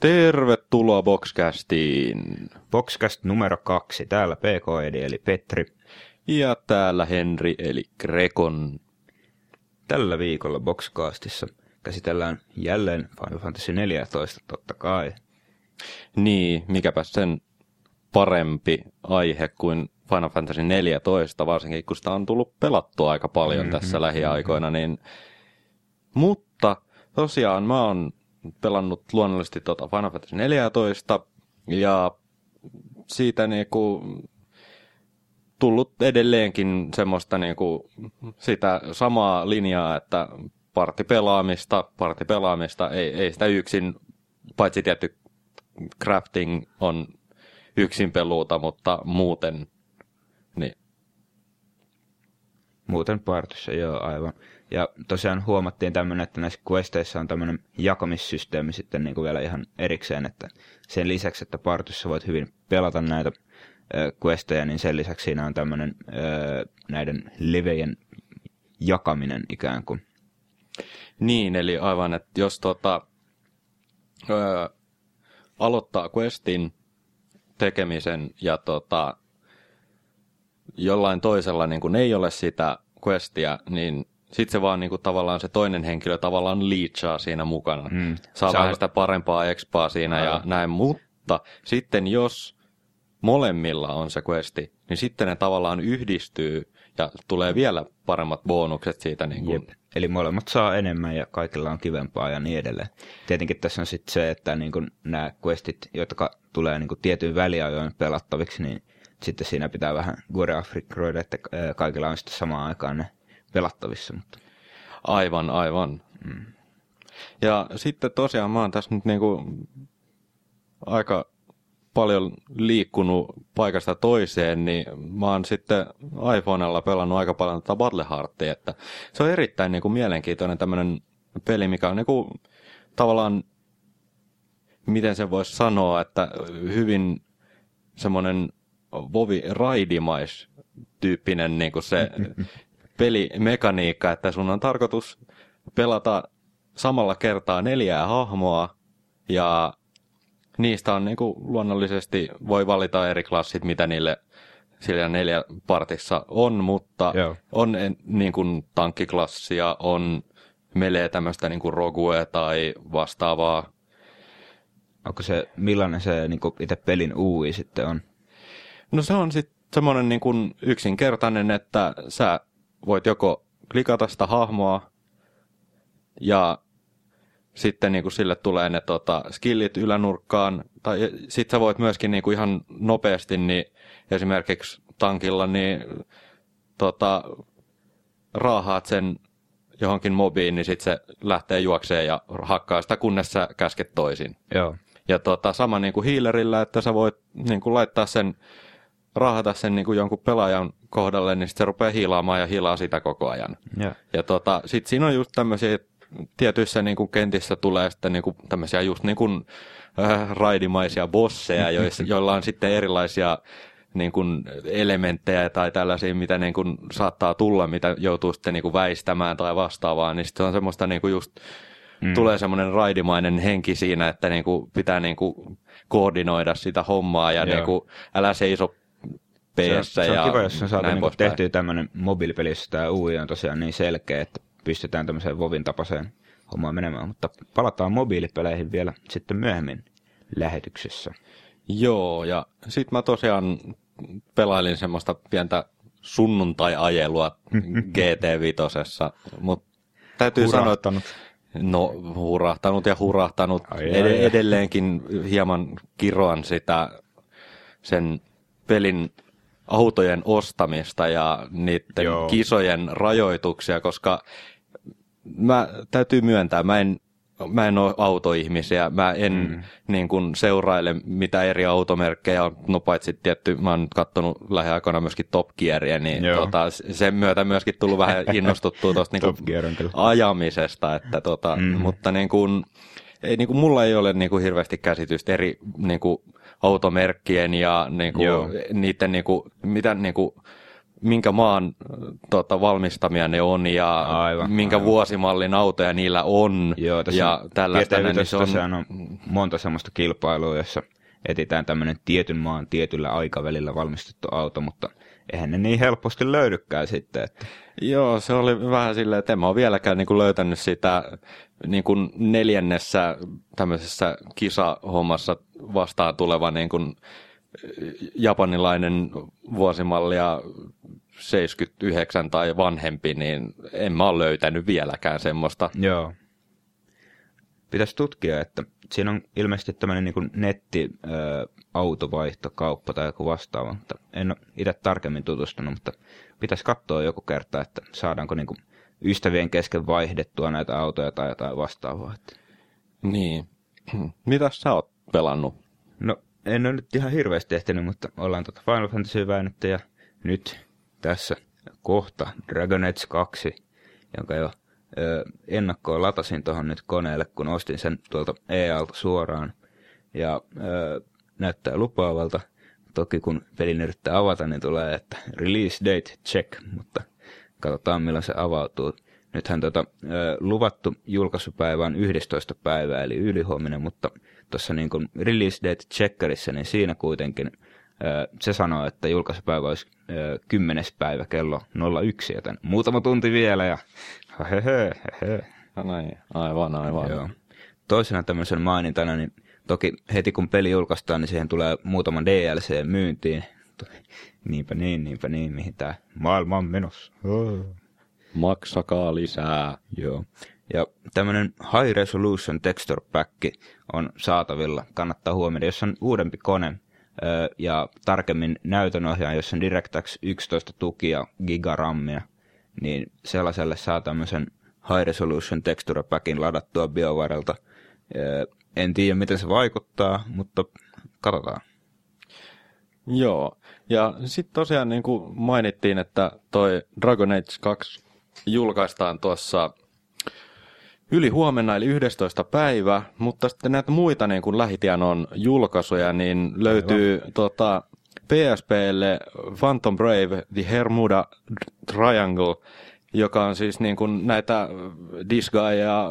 Tervetuloa Boxcastiin. Boxcast numero kaksi. Täällä PK Edi eli Petri. Ja täällä Henri eli Grekon. Tällä viikolla Boxcastissa käsitellään jälleen Final Fantasy 14 totta kai. Niin, mikäpä sen parempi aihe kuin Final Fantasy 14, varsinkin kun sitä on tullut pelattua aika paljon mm-hmm, tässä lähiaikoina. Niin... Mutta tosiaan mä oon pelannut luonnollisesti tota Final Fantasy 14 ja siitä niinku tullut edelleenkin semmoista niinku sitä samaa linjaa, että partipelaamista, partipelaamista, ei, ei sitä yksin, paitsi tietty crafting on yksin peluuta, mutta muuten, niin. Muuten partissa, joo, aivan. Ja tosiaan huomattiin tämmöinen, että näissä questeissa on tämmöinen jakamissysteemi sitten niin kuin vielä ihan erikseen, että sen lisäksi, että partyssa voit hyvin pelata näitä questeja, niin sen lisäksi siinä on tämmöinen näiden levejen jakaminen ikään kuin. Niin, eli aivan, että jos tota, ö, aloittaa questin tekemisen ja tota, jollain toisella niin kun ei ole sitä questia, niin sitten se vaan niinku tavallaan se toinen henkilö tavallaan liitsaa siinä mukana. Mm. Saa vähän sitä parempaa expaa siinä Aivan. ja näin, mutta sitten jos molemmilla on se questi, niin sitten ne tavallaan yhdistyy ja tulee vielä paremmat bonukset siitä. Niin kuin... Eli molemmat saa enemmän ja kaikilla on kivempaa ja niin edelleen. Tietenkin tässä on sitten se, että niin kuin nämä questit, jotka tulee niin kuin tietyn väliajoin pelattaviksi, niin sitten siinä pitää vähän gore että kaikilla on sitten samaan aikaan ne pelattavissa. Mutta. Aivan, aivan. Mm. Ja sitten tosiaan mä oon tässä nyt niinku aika paljon liikkunut paikasta toiseen, niin mä oon sitten iPhonella pelannut aika paljon tätä Battle Heartia, että se on erittäin niinku mielenkiintoinen tämmöinen peli, mikä on niinku tavallaan, miten se voisi sanoa, että hyvin semmoinen Vovi Raidimais tyyppinen niin kuin se pelimekaniikka, että sun on tarkoitus pelata samalla kertaa neljää hahmoa ja niistä on niin kuin luonnollisesti, voi valita eri klassit, mitä niille sillä neljä partissa on, mutta Joo. on niin kuin tankkiklassia, on melee tämmöistä niin kuin rogue tai vastaavaa. Onko se, millainen se niin kuin itse pelin UI sitten on? No se on sitten semmoinen niin kuin yksinkertainen, että sä voit joko klikata sitä hahmoa ja sitten niin kuin sille tulee ne tota, skillit ylänurkkaan, tai sitten sä voit myöskin niin kuin ihan nopeasti, niin esimerkiksi tankilla, niin tota, raahaat sen johonkin mobiin, niin sitten se lähtee juokseen ja hakkaa sitä, kunnes sä käsket toisin. Joo. Ja tota, sama niin kuin healerillä, että sä voit niin kuin laittaa sen raahata sen niin kuin jonkun pelaajan kohdalle, niin sitten se rupeaa hiilaamaan ja hiilaa sitä koko ajan. Ja, ja tota, sitten siinä on just tämmöisiä, tietyissä niin kuin kentissä tulee sitten niin kuin tämmöisiä just niin kuin, äh, raidimaisia bosseja, joissa, joilla on sitten erilaisia niin kuin elementtejä tai tällaisia, mitä niin kuin saattaa tulla, mitä joutuu sitten niin kuin väistämään tai vastaavaa, niin sitten on semmoista niin kuin just, mm. tulee semmoinen raidimainen henki siinä, että niin kuin pitää niin kuin koordinoida sitä hommaa ja niin kuin, älä seiso PS se on, se on kiva, jos on saatu niin tehtyä tämmöinen mobiilipelissä, tämä UI on tosiaan niin selkeä, että pystytään tämmöiseen Vovin tapaiseen hommaan menemään, mutta palataan mobiilipeleihin vielä sitten myöhemmin lähetyksessä. Joo, ja sitten mä tosiaan pelailin semmoista pientä sunnuntai-ajelua GT5, mutta täytyy sanoa, että No, hurahtanut ja hurahtanut. Ai, ai, ai. Edelleenkin hieman kiroan sitä sen pelin autojen ostamista ja niiden Joo. kisojen rajoituksia, koska mä täytyy myöntää, mä en, mä en ole autoihmisiä, mä en mm. niin kuin seuraile mitä eri automerkkejä on, no paitsi tietty, mä oon katsonut lähiaikoina myöskin Top Gearia, niin tota, sen myötä myöskin tullut vähän innostuttua tuosta niin ajamisesta, että tota, mm. mutta niin kuin, ei, niin kuin, mulla ei ole niin kuin, hirveästi käsitystä eri niin kuin, automerkkien ja niin kuin, niiden, niin kuin, mitä niin kuin, minkä maan tota, valmistamia ne on ja Aivan, minkä aivan. vuosimallin autoja niillä on Joo, tässä ja on, tällaista. GT5 Niin se on, on monta semmoista kilpailua, jossa etsitään tämmöinen tietyn maan tietyllä aikavälillä valmistettu auto, mutta eihän ne niin helposti löydykään sitten. Että... Joo, se oli vähän silleen, että en mä ole vieläkään niin kuin löytänyt sitä niin kuin neljännessä tämmöisessä kisahommassa vastaan tuleva niin kuin japanilainen vuosimalli ja 79 tai vanhempi, niin en mä ole löytänyt vieläkään semmoista. Joo. Pitäisi tutkia, että siinä on ilmeisesti tämmöinen niin netti autovaihtokauppa tai joku vastaava, mutta en ole itse tarkemmin tutustunut, mutta pitäisi katsoa joku kerta, että saadaanko niin kuin ystävien kesken vaihdettua näitä autoja tai jotain vastaavaa. Niin. Mitäs sä oot pelannut? No, en ole nyt ihan hirveästi ehtinyt, mutta ollaan tuota Final Fantasy väännetty ja nyt tässä kohta Dragon Age 2, jonka jo ö, ennakkoon latasin tuohon nyt koneelle, kun ostin sen tuolta EALta suoraan. Ja ö, näyttää lupaavalta. Toki kun pelin yrittää avata, niin tulee, että release date check, mutta katsotaan milloin se avautuu. Nythän tota, luvattu julkaisupäivä on 11. päivää, eli ylihuominen, mutta tuossa niin kuin release date checkerissä, niin siinä kuitenkin se sanoo, että julkaisupäivä olisi ö, 10. päivä kello 01, joten muutama tunti vielä ja hehe, hehe. No näin, aivan, aivan. Joo. Toisena tämmöisen mainintana, niin toki heti kun peli julkaistaan, niin siihen tulee muutama DLC myyntiin. Niinpä niin, niinpä niin, mihin tämä maailma on menossa. Maksakaa lisää. Joo. Ja tämmöinen High Resolution Texture Pack on saatavilla. Kannattaa huomioida, jos on uudempi kone ja tarkemmin näytönohjaaja, jos on DirectX 11 tukia gigarammia, niin sellaiselle saa tämmöisen High Resolution Texture Packin ladattua BioWarelta. En tiedä, miten se vaikuttaa, mutta katsotaan. Joo, ja sitten tosiaan niin kuin mainittiin, että toi Dragon Age 2 julkaistaan tuossa yli huomenna, eli 11. päivä, mutta sitten näitä muita niin kuin lähitianon julkaisuja, niin löytyy tota, PSPlle Phantom Brave, The Hermuda Triangle, joka on siis niin kuin näitä Disgaea ja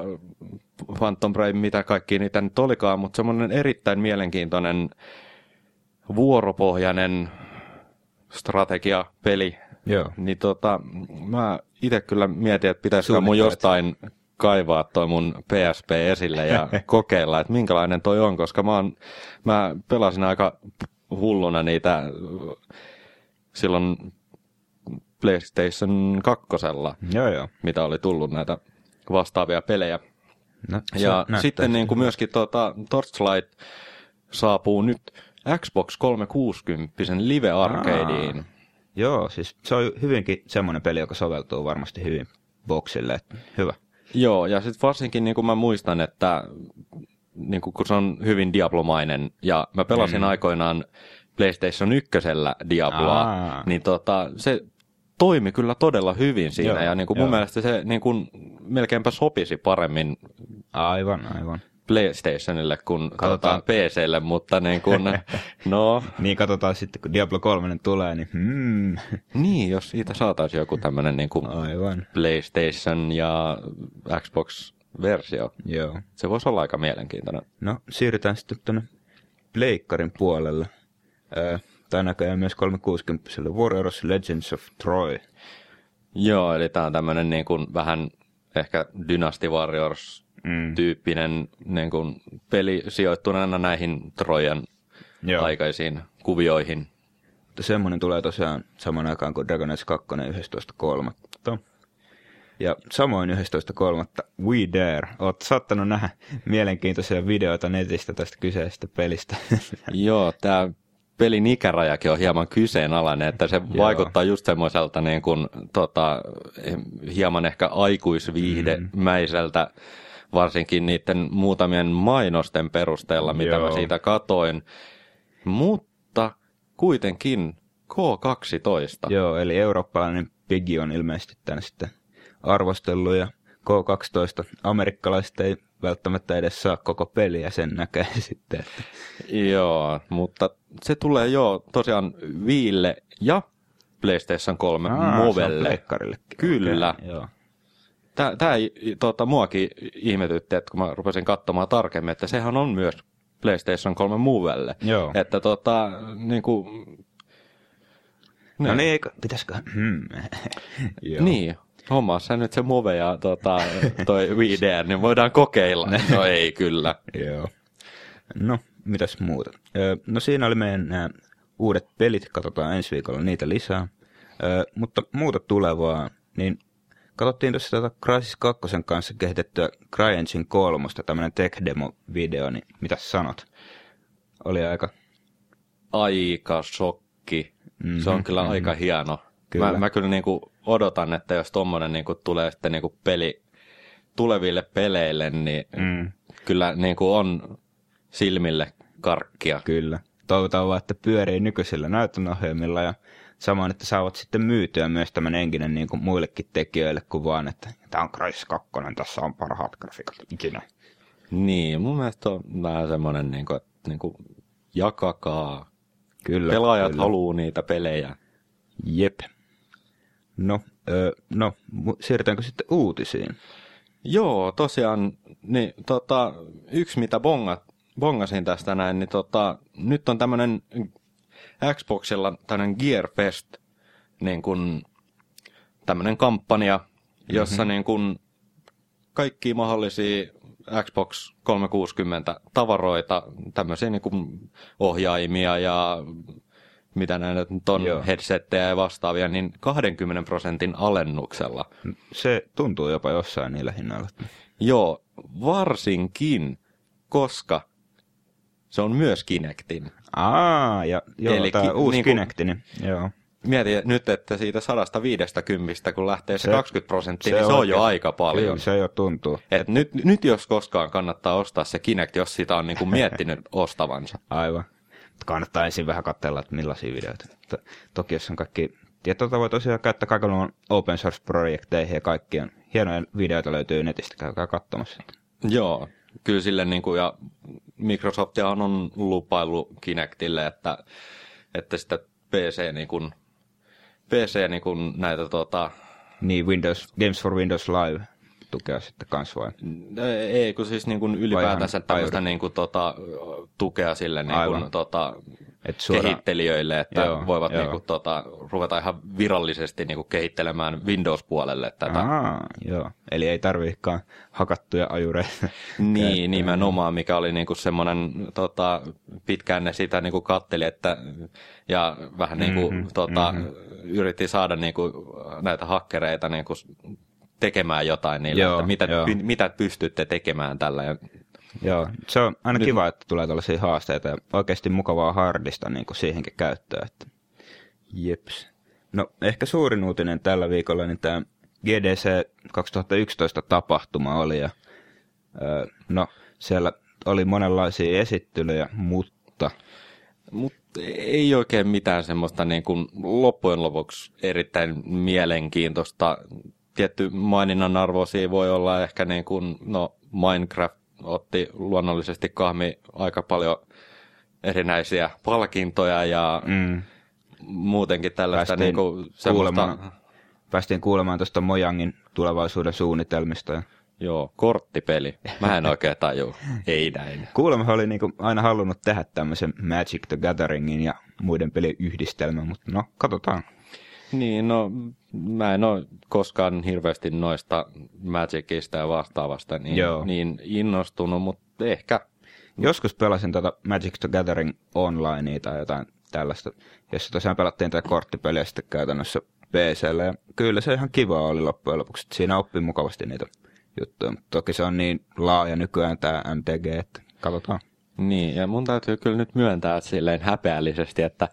Phantom Brave, mitä kaikki niitä nyt olikaan, mutta semmoinen erittäin mielenkiintoinen vuoropohjainen strategiapeli. Joo. Niin tota, mä itse kyllä mietin, että pitäisikö mun jostain kaivaa toi mun PSP esille ja kokeilla, että minkälainen toi on, koska mä, oon, mä pelasin aika hulluna niitä silloin PlayStation 2, Joo, joo. mitä oli tullut näitä vastaavia pelejä. No, Ja sitten niin kuin myöskin tuota, Torchlight saapuu nyt Xbox 360 live arcadeen. Joo, siis se on hyvinkin semmoinen peli, joka soveltuu varmasti hyvin boxille. Että hyvä. Joo, ja sitten varsinkin niin kuin mä muistan, että niin kuin, kun se on hyvin diablomainen, ja mä pelasin mm. aikoinaan PlayStation 1 Diabloa, Aa. niin tota, se toimi kyllä todella hyvin siinä, Joo, ja niin kuin mun joo. mielestä se niin kuin, melkeinpä sopisi paremmin Aivan, aivan. PlayStationille kuin Katsotaan. PClle, mutta niin kuin, no, Niin katsotaan sitten, kun Diablo 3 tulee, niin hmm. niin, jos siitä saataisiin joku tämmöinen niin kuin Aivan. PlayStation ja Xbox-versio. Joo. Se voisi olla aika mielenkiintoinen. No, siirrytään sitten tuonne Pleikkarin puolelle. Öö, tai näköjään myös 360 Warriors Legends of Troy. Joo, eli tämä on tämmöinen niin kuin vähän ehkä Dynasty Mm. Warriors-tyyppinen niin kuin peli sijoittuneena näihin Trojan Joo. aikaisiin kuvioihin. Semmoinen tulee tosiaan saman aikaan kuin Dragon Age 2 11.3. Ja samoin 11.3. We Dare. Oot saattanut nähdä mielenkiintoisia videoita netistä tästä kyseisestä pelistä. Joo, tämä pelin ikärajakin on hieman kyseenalainen, että se Joo. vaikuttaa just semmoiselta niin kuin, tota, hieman ehkä aikuisviihdemäiseltä, varsinkin niiden muutamien mainosten perusteella, mitä Joo. mä siitä katoin. Mutta kuitenkin K12. Joo, eli eurooppalainen Piggy on ilmeisesti tänne sitten arvostellut ja K12 amerikkalaiset ei välttämättä edes saa koko peliä, sen näkee sitten. Että Joo, mutta se tulee jo tosiaan Viille ja PlayStation 3 Aa, Movelle. Kyllä. Okei, joo. Tämä, tämä tota, muakin ihmetytti, että kun mä rupesin katsomaan tarkemmin, että sehän on myös PlayStation 3 Movelle. Joo. Että tota, niin kuin, No niin, eikö- pitäisikö? Hmm. Joo. niin, hommaa sä nyt se Move ja tota, toi VR, niin voidaan kokeilla. No ei kyllä. Joo. No, mitäs muuta? Öö, no siinä oli meidän nämä uudet pelit, katsotaan ensi viikolla niitä lisää. Öö, mutta muuta tulevaa, niin katsottiin tuossa tätä Crysis 2 kanssa kehitettyä CryEngine 3, tämmöinen tech-demo-video, niin mitä sanot? Oli aika... Aika shokki. Mm-hmm, se on kyllä mm-hmm. aika hieno. Kyllä. Mä, mä kyllä niinku odotan, että jos tommonen niinku tulee sitten niinku peli tuleville peleille, niin Mm. kyllä niinku on silmille karkkia. Kyllä. Toivotaan vaan, että pyörii nykyisillä näytönohjelmilla ja samoin, että saavat sitten myytyä myös tämän enkinen niin kuin muillekin tekijöille kuin vaan, että tämä on Crysis 2, tässä on parhaat grafiikat ikinä. Niin, mun mielestä on vähän semmoinen, niinku, että niinku, jakakaa. Kyllä. Pelaajat kyllä. haluaa niitä pelejä. Jep. No, ö, no, siirrytäänkö sitten uutisiin? Joo, tosiaan, niin tota, yksi mitä bongat, bongasin tästä näin, niin tota, nyt on tämmönen Xboxilla tämmönen Gear Fest, niin kun, tämmönen kampanja, jossa mm-hmm. niin kun kaikki mahdollisia Xbox 360 tavaroita, tämmöisiä niin kuin ohjaimia ja mitä näitä nyt on, Joo. headsettejä ja vastaavia, niin 20 prosentin alennuksella. Se tuntuu jopa jossain niillä hinnoilla. Joo, varsinkin, koska se on myös Kinectin. Aa, ja joo, Eli tämä uusi niin joo. Mieti nyt, että siitä 150, kun lähtee se, Se- 20 prosenttia, niin se on jo aika paljon. Kyllä, se jo tuntuu. Et nyt, nyt jos koskaan kannattaa ostaa se Kinect, jos sitä on niinku miettinyt ostavansa. Aivan. Kannattaa ensin vähän katsella, että millaisia videoita. To- Toki jos on kaikki tietoa voi tosiaan käyttää kaikilla open source-projekteihin ja kaikkien hienoja videoita löytyy netistä, käykää katsomassa. Joo, kyllä sille niin kuin, ja Microsoftihan on lupaillut Kinectille, että, että sitä PC, niin kuin, PC niin kuin näitä tota, Niin, Windows, Games for Windows Live tukea sitten kans vai? ei kun siis niin kuin ylipäätänsä tämmöistä niin kuin, tota, tukea sille niin kuin, tota, Et suoraan- kehittelijöille, että Joo, voivat joo. niin kuin, tota, ruveta ihan virallisesti niin kuin, kehittelemään Windows-puolelle tätä. Aa, joo. Eli ei tarviikaan hakattuja ajureita. Niin, nimenomaan, mikä oli niinku semmoinen, tota, pitkään ne sitä niinku katteli, että, ja vähän niinku, Mhm, tota, yritti saada niinku näitä hakkereita niinku tekemään jotain niille, Joo, että mitä, py, mitä pystytte tekemään tällä. Ja, Joo, se on aina kiva, että tulee tällaisia haasteita ja oikeasti mukavaa hardista niin kuin siihenkin käyttöä. Että... Jeps. No ehkä suurin uutinen tällä viikolla, niin tämä GDC 2011 tapahtuma oli ja öö, no siellä oli monenlaisia esittelyjä, mutta mutta ei oikein mitään semmoista niin kuin loppujen lopuksi erittäin mielenkiintoista. Tietty maininnan arvoisia voi olla ehkä niin kuin, no Minecraft otti luonnollisesti kahmi aika paljon erinäisiä palkintoja ja mm, muutenkin tällaista Päästiin niin kuin semmoista, kuulemaan. päästiin kuulemaan tuosta Mojangin tulevaisuuden suunnitelmista ja joo, korttipeli. Mä en oikein tajua. ei näin. Kuulemma oli niinku aina halunnut tehdä tämmöisen Magic the Gatheringin ja muiden pelien yhdistelmän, mutta no, katsotaan. Niin, no mä en ole koskaan hirveästi noista Magicista ja vastaavasta niin, Joo. niin innostunut, mutta ehkä Joskus pelasin tätä Magic the Gathering Onlinea tai jotain tällaista, jossa tosiaan pelattiin tätä korttipeliä sitten käytännössä PCllä. Ja kyllä se ihan kiva oli loppujen lopuksi, että siinä oppi mukavasti niitä juttuja. Mutta toki se on niin laaja nykyään tämä MTG, että katsotaan. Niin, ja mun täytyy kyllä nyt myöntää silleen häpeällisesti, että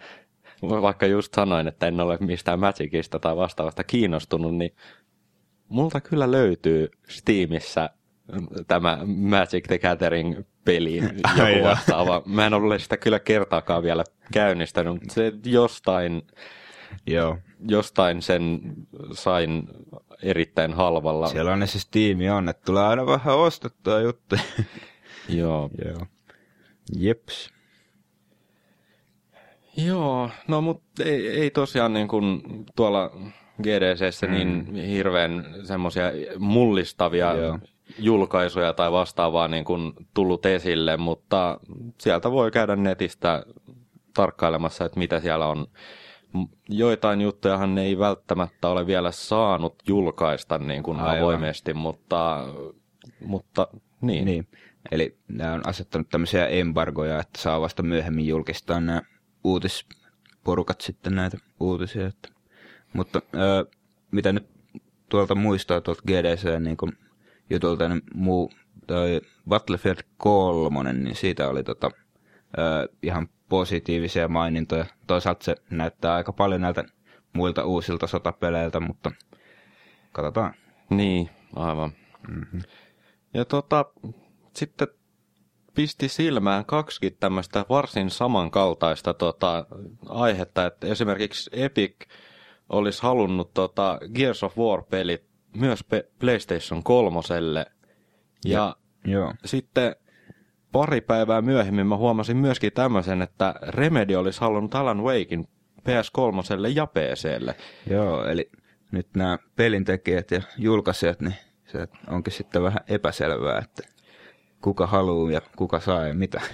vaikka just sanoin, että en ole mistään Magicista tai vastaavasta kiinnostunut, niin multa kyllä löytyy Steamissa tämä Magic the Gathering peli, joku vastaava. Mä en ole sitä kyllä kertaakaan vielä käynnistänyt, mutta se jostain, Joo, jostain sen sain erittäin halvalla. sellainen se Steam on, että tulee aina vähän ostettua juttuja. Joo. Joo. Jeps. Joo, no mutta ei, ei tosiaan niin kuin tuolla GDCssä mm. niin hirveän semmoisia mullistavia Joo. julkaisuja tai vastaavaa niin kuin tullut esille, mutta sieltä voi käydä netistä tarkkailemassa, että mitä siellä on. Joitain juttujahan ne ei välttämättä ole vielä saanut julkaista niin kuin Aivan. avoimesti, mutta, mutta niin. Niin. Eli nämä on asettanut tämmöisiä embargoja, että saa vasta myöhemmin julkistaa nämä uutisporukat sitten näitä uutisia. Että. Mutta ää, mitä nyt tuolta muistaa tuolta GDC niin kun jutulta, niin muu, toi Battlefield 3, niin siitä oli tota, ää, ihan positiivisia mainintoja. Toisaalta se näyttää aika paljon näiltä muilta uusilta sotapeleiltä, mutta katsotaan. Niin, aivan. Mm-hmm. Ja tota, sitten pisti silmään kaksi tämmöistä varsin samankaltaista tota, aihetta, että esimerkiksi Epic olisi halunnut tota Gears of War-pelit myös pe- PlayStation 3. Ja Joo. sitten pari päivää myöhemmin mä huomasin myöskin tämmöisen, että Remedy olisi halunnut Alan Wakein PS3 ja PClle. Joo, eli nyt nämä pelintekijät ja julkaisijat, niin se onkin sitten vähän epäselvää, että kuka haluaa ja kuka saa ja mitä.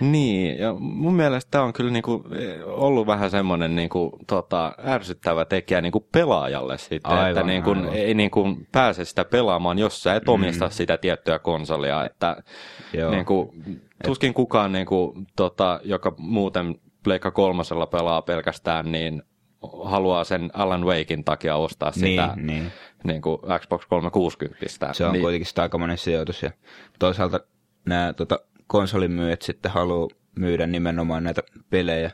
Niin, ja mun mielestä tämä on kyllä niinku ollut vähän semmoinen niinku, tota, ärsyttävä tekijä niinku pelaajalle sitten, Aivan, että niinku, aivan. ei niinku pääse sitä pelaamaan, jos sä et omista sitä tiettyä konsolia, että Joo. niinku, tuskin kukaan, niinku, tota, joka muuten Pleikka kolmosella pelaa pelkästään, niin haluaa sen Alan Wakein takia ostaa sitä Niin, niin. Niinku Xbox 360. Se on niin, kuitenkin sitä aikamoinen sijoitus. Ja toisaalta nämä tota, konsolimyyjät sitten haluaa myydä nimenomaan näitä pelejä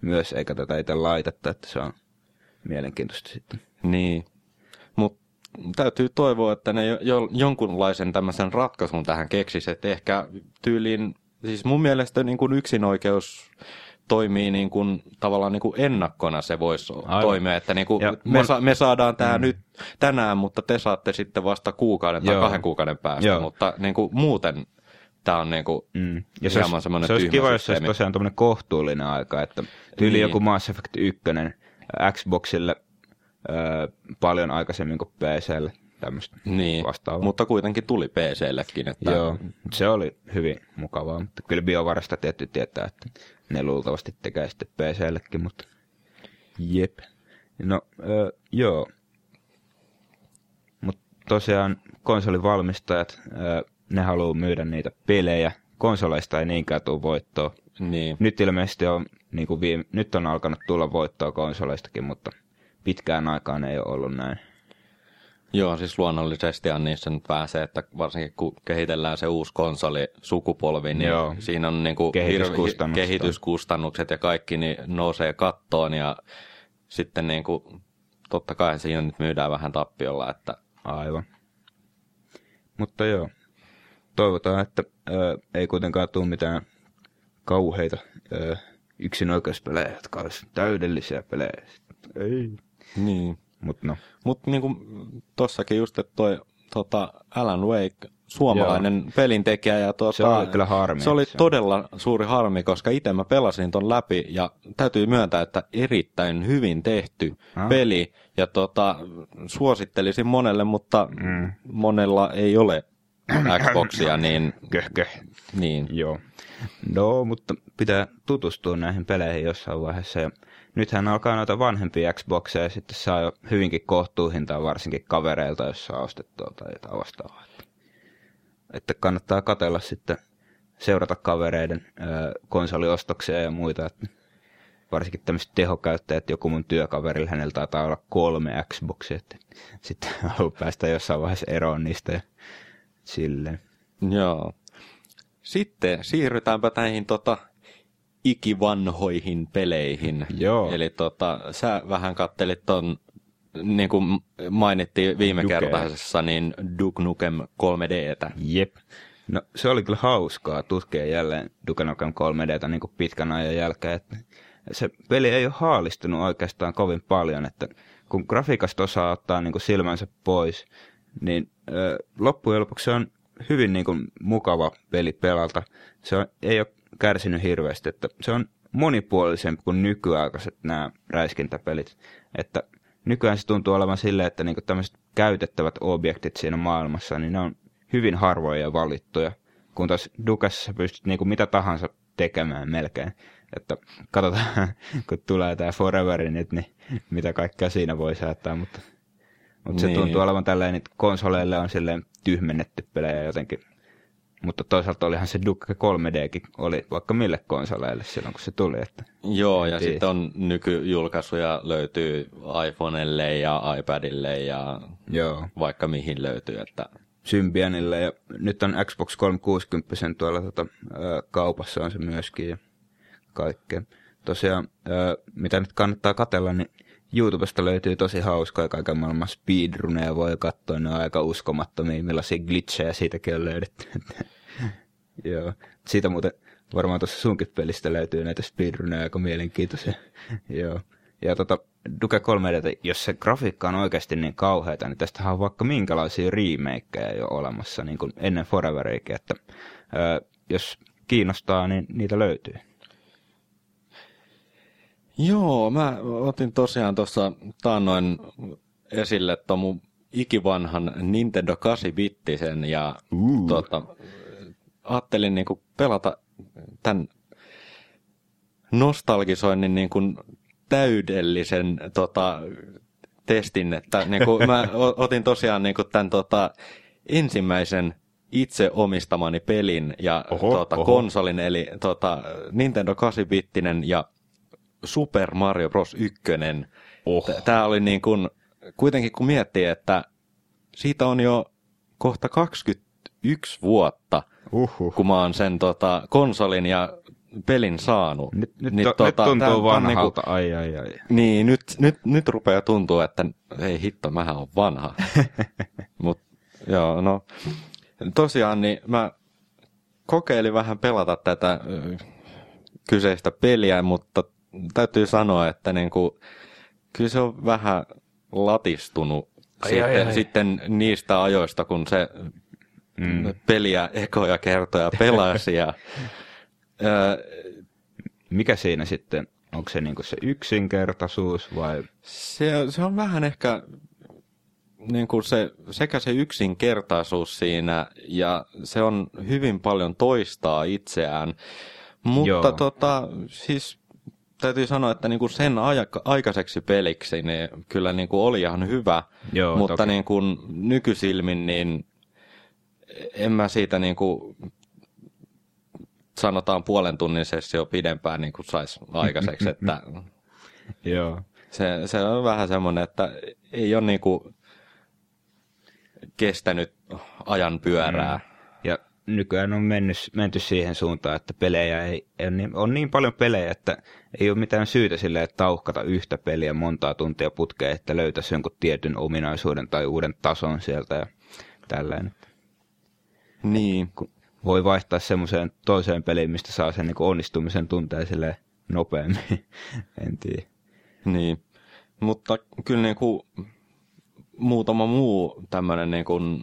myös, eikä tätä itse laitetta, että se on mielenkiintoista sitten. Niin, mutta täytyy toivoa, että ne jo, jo, jonkunlaisen tämmöisen ratkaisun tähän keksisi, että ehkä tyyliin, siis mun mielestä niin kuin yksinoikeus toimii niin kuin, tavallaan niin kuin ennakkona se voisi Aivan. toimia, että niin kuin Ja me, mon- sa, me saadaan tämä mm. nyt tänään, mutta te saatte sitten vasta kuukauden tai Joo. kahden kuukauden päästä, Joo. mutta niin kuin muuten tämä on niin kuin, Mm. Ja se Hieman olisi, semmoinen se olisi kiva, jos se olisi systeemi. tosiaan tämmöinen kohtuullinen aika, että tyyli Niin. joku Mass Effect 1 Xboxille öö, paljon aikaisemmin kuin PClle, tämmöistä niin, vastaavaa. mutta kuitenkin tuli PCllekin, että Joo, se oli hyvin mukavaa, mutta kyllä BioVarasta tietty tietää, että ne luultavasti tekee sitten PCllekin, mutta jep. No, öö, joo. Mutta tosiaan konsolivalmistajat, öö, ne haluaa myydä niitä pelejä. Konsoleista ei niinkään tule voittoa. niin, Nyt ilmeisesti on, niin kuin viime, nyt on alkanut tulla voittoa konsoleistakin, mutta pitkään aikaan ei ole ollut näin. Joo, siis luonnollisesti niissä nyt pääsee, että varsinkin kun kehitellään se uusi konsoli sukupolvi, niin Joo. siinä on niin kuin Kehityskustannukset kehityskustannukset ja kaikki niin nousee kattoon ja sitten niin kuin, totta kai siinä nyt myydään vähän tappiolla, että Aivan. Mutta joo, toivotaan, että ö, ei kuitenkaan tule mitään kauheita ö, yksinoikeuspelejä, jotka olisi täydellisiä pelejä. Ei. niin. Mutta no, Mutta niin kuin tossakin just, että toi tota Alan Wake, suomalainen Joo. pelintekijä ja tota, Se oli kyllä harmi, Se oli se- todella suuri harmi, koska itse mä pelasin ton läpi ja täytyy myöntää, että erittäin hyvin tehty Ah. peli ja tota, suosittelisin monelle, mutta Mm. monella ei ole Xboxia, niin, köh, köh. niin. Joo. No, mutta pitää tutustua näihin peleihin jossain vaiheessa. Ja nythän alkaa noita vanhempia Xboxeja ja sitten saa jo hyvinkin kohtuuhintaa varsinkin kavereilta, jos saa ostettua tai jotain vastaavaa. Että, kannattaa katella sitten, seurata kavereiden konsoliostoksia ja muita. Että varsinkin tämmöiset tehokäyttäjät, joku mun työkaverilla, hänellä taitaa olla kolme Xboxia, että sitten haluaa päästä jossain vaiheessa eroon niistä ja silleen. Joo. Sitten siirrytäänpä näihin tota, ikivanhoihin peleihin. Joo. Eli tota, sä vähän kattelit ton, niin kuin mainittiin viime Duke. kertaisessa, niin Duke Nukem 3Dtä. Jep. No se oli kyllä hauskaa tutkia jälleen Duke Nukem 3Dtä niin kuin pitkän ajan jälkeen. Että se peli ei ole haalistunut oikeastaan kovin paljon, että kun grafiikasta osaa ottaa niin kuin silmänsä pois, niin ö, loppujen lopuksi se on hyvin niin kuin mukava peli pelata. Se on, ei ole kärsinyt hirveästi, että se on monipuolisempi kuin nykyaikaiset nämä räiskintäpelit. Että nykyään se tuntuu olevan silleen, että niinku tämmöiset käytettävät objektit siinä maailmassa, niin ne on hyvin harvoja ja valittuja. Kun taas Dukessa pystyt niinku mitä tahansa tekemään melkein. Että katsotaan, kun tulee tämä Forever nyt, niin mitä kaikkea siinä voi säätää, mutta, mutta niin. se tuntuu olevan tälleen, että konsoleille on silleen tyhmennetty pelejä jotenkin. Mutta toisaalta olihan se Duke 3Dkin oli vaikka mille konsoleille silloin, kun se tuli. Että Joo, ja sitten on nykyjulkaisuja löytyy iPhonelle ja iPadille ja Joo. vaikka mihin löytyy. Että... Symbianille ja nyt on Xbox 360 tuolla tota, kaupassa on se myöskin ja kaikkea. Tosiaan, mitä nyt kannattaa katella, niin YouTubesta löytyy tosi hauskaa kaiken maailman speedruneja voi katsoa, ne on aika uskomattomia, millaisia glitchejä siitäkin on löydetty. Joo, siitä muuten varmaan tuossa sunkin pelistä löytyy näitä speedruneja aika mielenkiintoisia. Joo. Ja tota, Duke 3D, jos se grafiikka on oikeasti niin kauheata, niin tästä on vaikka minkälaisia remakeja jo olemassa niin kuin ennen Foreverikin, että ää, jos kiinnostaa, niin niitä löytyy. Joo, mä otin tosiaan tuossa taannoin esille tuon mun ikivanhan Nintendo 8-bittisen ja uh. tota, ajattelin niinku pelata tämän nostalgisoinnin niinku täydellisen tota, testin, että niinku, mä otin tosiaan niinku tämän tota, ensimmäisen itse omistamani pelin ja oho, tota, oho. konsolin, eli tota, Nintendo 8-bittinen ja Super Mario Bros. 1. Oh. Tämä oli niin kuin, kuitenkin kun miettii, että siitä on jo kohta 21 vuotta, Uhuh. kun mä oon sen tota, konsolin ja pelin saanut. Nyt, nyt, niin, to, tota, nyt tuntuu niinku- vanhalta, niinku, ai ai ai. Niin, nyt, nyt, nyt rupeaa tuntua, että ei hitto, mähän on vanha. Mut joo, no tosiaan niin mä kokeilin vähän pelata tätä kyseistä peliä, mutta täytyy sanoa, että niin kuin, kyllä se on vähän latistunut ai, sitten, ai, ai. sitten niistä ajoista, kun se mm. peliä ekoja kertoja pelasi. ja, ää, Mikä siinä sitten, onko se niinku se yksinkertaisuus vai? Se, se on vähän ehkä niin kuin se, sekä se yksinkertaisuus siinä ja se on hyvin paljon toistaa itseään. Mutta Joo. tota, siis täytyy sanoa, että niinku sen aika, aikaiseksi peliksi niin kyllä niinku oli ihan hyvä, Joo, mutta toki. niinku nykysilmin niin en mä siitä niinku sanotaan puolen tunnin sessio pidempään niin kuin saisi aikaiseksi, että Joo. Se, se on vähän semmoinen, että ei ole niinku kestänyt ajan pyörää. Mm. Nykyään on mennyt, menty siihen suuntaan, että pelejä ei, on niin, on niin paljon pelejä, että ei ole mitään syytä sille, että tauhkata yhtä peliä montaa tuntia putkeen, että löytäisi jonkun tietyn ominaisuuden tai uuden tason sieltä ja tällainen. Niin. Kun voi vaihtaa semmoiseen toiseen peliin, mistä saa sen niin onnistumisen tunteen sille nopeammin. en tiedä. Niin, mutta kyllä niin kuin muutama muu tämmöinen niin kuin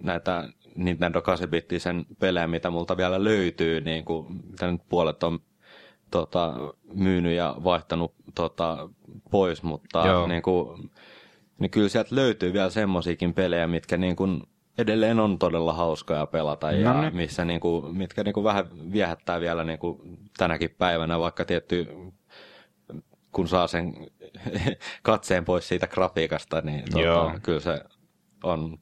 näitä Nintendo 8-bittisen pelejä, mitä multa vielä löytyy, niin kuin, mitä nyt puolet on tota, myynyt ja vaihtanut tota, pois, mutta niin kuin, niin kyllä sieltä löytyy vielä semmoisiakin pelejä, mitkä niin kuin, edelleen on todella hauskaa pelata no ja niin. missä niin kuin, mitkä niin kuin vähän viehättää vielä niin kuin tänäkin päivänä, vaikka tietty kun saa sen katseen pois siitä grafiikasta, niin tuota, kyllä se on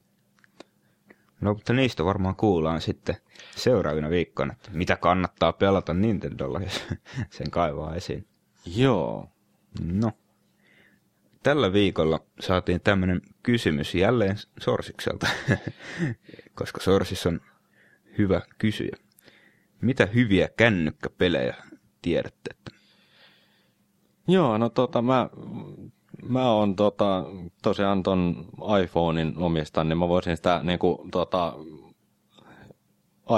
No, mutta niistä varmaan kuullaan sitten seuraavina viikkoina, että mitä kannattaa pelata Nintendolla, jos sen kaivaa esiin. Joo. No. Tällä viikolla saatiin tämmöinen kysymys jälleen Sorsikselta, koska Sorsis on hyvä kysyjä. Mitä hyviä kännykkäpelejä tiedätte? Joo, no tota, mä mä oon tota, tosiaan ton iPhonein omistan, niin mä voisin sitä niin kuin, tota,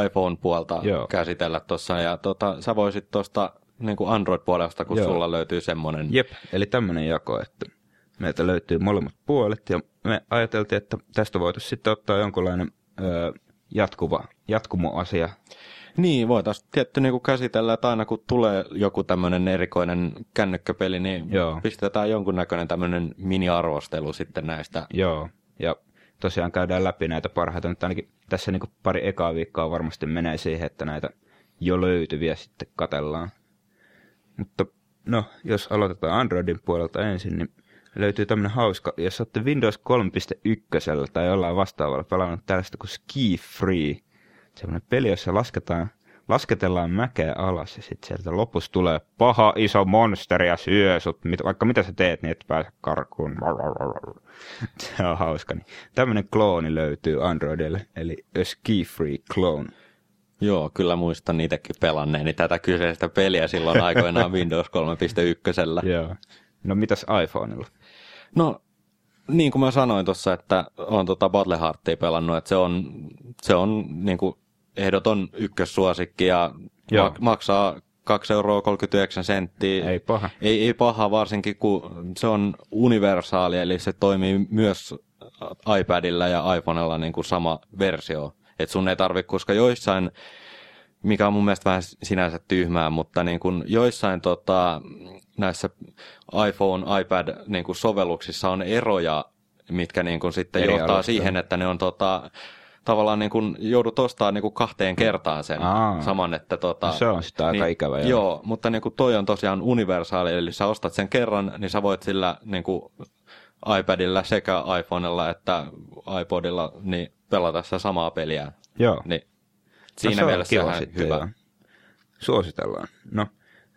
iPhone-puolta Joo. käsitellä tuossa. Ja tota, sä voisit tuosta niin kuin Android-puolesta, kun Joo. sulla löytyy semmoinen. Jep, eli tämmöinen jako, että meiltä löytyy molemmat puolet. Ja me ajateltiin, että tästä voitaisiin sitten ottaa jonkunlainen ö, jatkuva, jatkumoasia Niin, voitaisiin tietty niin kuin käsitellä, että aina kun tulee joku tämmöinen erikoinen kännykkäpeli, niin Joo. pistetään jonkunnäköinen tämmöinen mini-arvostelu sitten näistä. Joo, ja tosiaan käydään läpi näitä parhaita, mutta ainakin tässä niin pari ekaa viikkoa varmasti menee siihen, että näitä jo löytyviä sitten katellaan. Mutta no, jos aloitetaan Androidin puolelta ensin, niin löytyy tämmöinen hauska, jos olette Windows 3.1 tai jollain vastaavalla pelannut tällaista kuin Ski Free. Semmoinen peli, jossa lasketaan, lasketellaan mäkeä alas ja sitten sieltä lopussa tulee paha iso monsteri ja syö sut, mit, vaikka mitä sä teet, niin et pääse karkuun. Se on hauska. Niin tämmöinen klooni löytyy Androidille, eli A Ski Free Clone. Joo, kyllä muistan itsekin pelanneeni tätä kyseistä peliä silloin aikoinaan Windows 3.1. Joo. No mitäs iPhoneilla? No, niin kuin mä sanoin tuossa, että on tota Battle Heartia pelannut, että se on, se on niin kuin ehdoton ykkössuosikki ja Joo. mak- maksaa 2 euroa 39 senttiä. Ei paha. Ei, ei paha, varsinkin kun se on universaali, eli se toimii myös iPadilla ja iPhonella niin kuin sama versio. Et sun ei tarvitse, koska joissain, mikä on mun mielestä vähän sinänsä tyhmää, mutta niin kuin joissain tota, näissä iPhone, iPad niin kuin sovelluksissa on eroja, mitkä niin kuin sitten Eri johtaa siihen, että ne on tota, tavallaan niin kuin joudut ostamaan niin kuin kahteen kertaan sen Aa. saman, että tota, No se on sitten aika ikävä, joo. Joo, mutta niin kuin toi on tosiaan universaali, eli sä ostat sen kerran, niin sä voit sillä niin kuin iPadilla sekä iPhonella että iPodilla niin pelata sitä samaa peliä. Joo. Niin No siinä se on mielessä kiva ihan sitten, hyvä. joo. Suositellaan. No,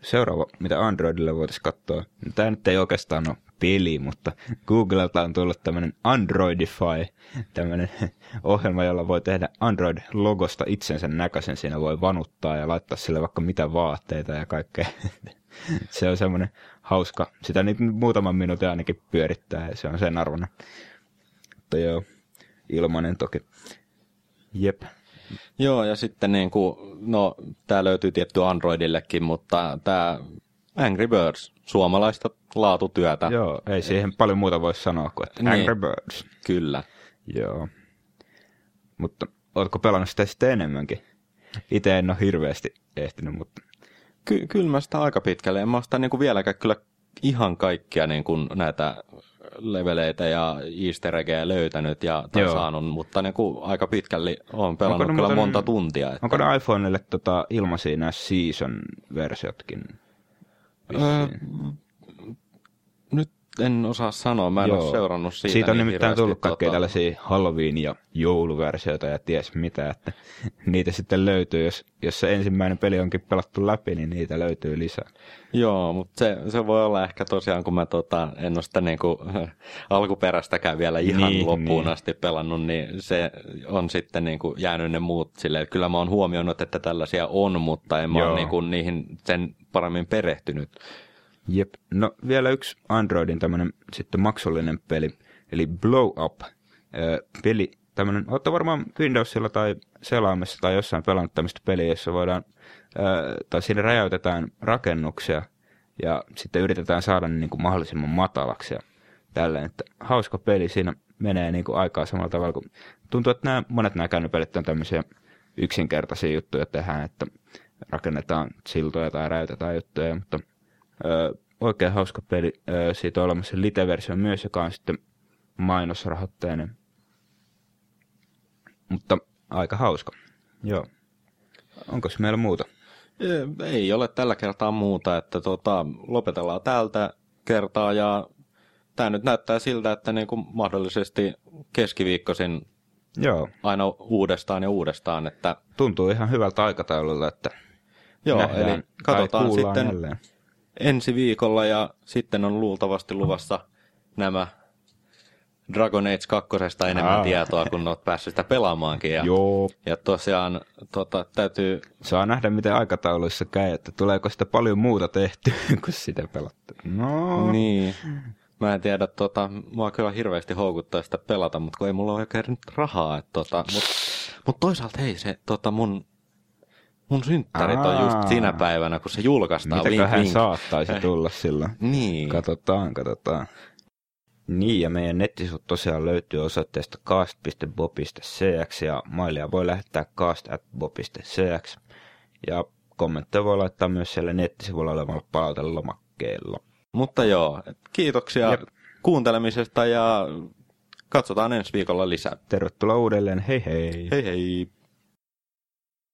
seuraava, mitä Androidille voitaisiin katsoa. Tämä nyt ei oikeastaan ole peli, mutta Googlelta on tullut tämmöinen Androidify, tämmöinen ohjelma, jolla voi tehdä Android-logosta itsensä näköisen. Siinä voi vanuttaa ja laittaa sille vaikka mitä vaatteita ja kaikkea. Se on semmoinen hauska. Sitä nyt muutaman minuutin ainakin pyörittää ja se on sen arvoinen. Mutta joo, ilmanen toki. Jep. Joo, ja sitten niin kuin, no, tämä löytyy tietty Androidillekin, mutta tämä Angry Birds, suomalaista laatutyötä. Joo, ei siihen paljon muuta voi sanoa kuin että Niin. Angry Birds. Kyllä. Joo. Mutta ootko pelannut sitä sitten enemmänkin? Itse en ole hirveästi ehtinyt, mutta Ky- kyllä mä sitä aika pitkälle. En mä sitä niin kuin vieläkään kyllä ihan kaikkia niin kuin näitä leveleitä ja easter eggejä löytänyt ja tai saanut, mutta niin kuin aika pitkälle on pelannut ne kyllä muuten- monta tuntia. Että, onko ne iPhoneille tota, ilmaisia nämä Season-versiotkin? Öö, nyt en osaa sanoa, mä en Joo. ole seurannut siitä Siitä on niin nimittäin tullut kaikkea tota- tällaisia Halloween- ja jouluversioita ja ties mitä, että niitä sitten löytyy. Jos, jos se ensimmäinen peli onkin pelattu läpi, niin niitä löytyy lisää. Joo, mutta se, se voi olla ehkä tosiaan, kun mä tota, en ole sitä niin kuin, alkuperäistäkään vielä ihan Niin, loppuun niin. asti pelannut, niin se on sitten niin kuin jäänyt ne muut silleen. Kyllä mä oon huomioinut, että tällaisia on, mutta en mä ole niin kuin niihin sen paremmin perehtynyt. Jep. No vielä yksi Androidin tämmönen sitten maksullinen peli, eli Blow Up. Öö, peli, tämmönen, olette varmaan Windowsilla tai selaimessa tai jossain pelannut tämmöistä peliä, jossa voidaan, öö, tai siinä räjäytetään rakennuksia ja sitten yritetään saada ne niin kuin mahdollisimman matalaksi ja tälleen, että hauska peli, siinä menee niin kuin aikaa samalla tavalla kuin, tuntuu, että nämä, monet nämä kännypelit on tämmöisiä yksinkertaisia juttuja tehdään, että rakennetaan siltoja tai räytetään juttuja, mutta Ö, oikein hauska peli. Ö, siitä on olemassa lite-versio myös, joka on sitten mainosrahoitteinen. Mutta aika hauska. Joo. Onko meillä muuta? Ei- Ei ole tällä kertaa muuta, että tota, lopetellaan tältä kertaa ja tämä nyt näyttää siltä, että niin kuin mahdollisesti keskiviikkoisin Joo. aina uudestaan ja uudestaan, että Tuntuu ihan hyvältä aikataululta, että joo, nähdään eli katsotaan sitten Jälleen. ensi viikolla ja sitten on luultavasti luvassa nämä Dragon Age 2 enemmän Aa. tietoa, kun olet päässyt sitä pelaamaankin. Ja, Joo. ja tosiaan tota, täytyy, Saa nähdä, miten aikatauluissa käy, että tuleeko sitä paljon muuta tehty kuin sitä pelattu. No, niin, mä en tiedä, tota, mua kyllä hirveästi houkuttaa sitä pelata, mutta kun ei mulla ole oikein nyt rahaa. Et, tota, mutta mut toisaalta hei, se tota, mun, mun synttärit on just Aa. sinä päivänä, kun se julkaistaan. Mitäköhän vink. saattaisi tulla silloin. Niin. Katsotaan, katsotaan. Niin, ja meidän nettisivut tosiaan löytyy osoitteesta cast.bob.cx ja mailia voi lähettää cast.bob.cx. Ja kommentteja voi laittaa myös siellä nettisivuilla olevalla palautelomakkeella. Mutta joo, kiitoksia Jep. kuuntelemisesta ja katsotaan ensi viikolla lisää. Tervetuloa uudelleen, hei hei! Hei hei!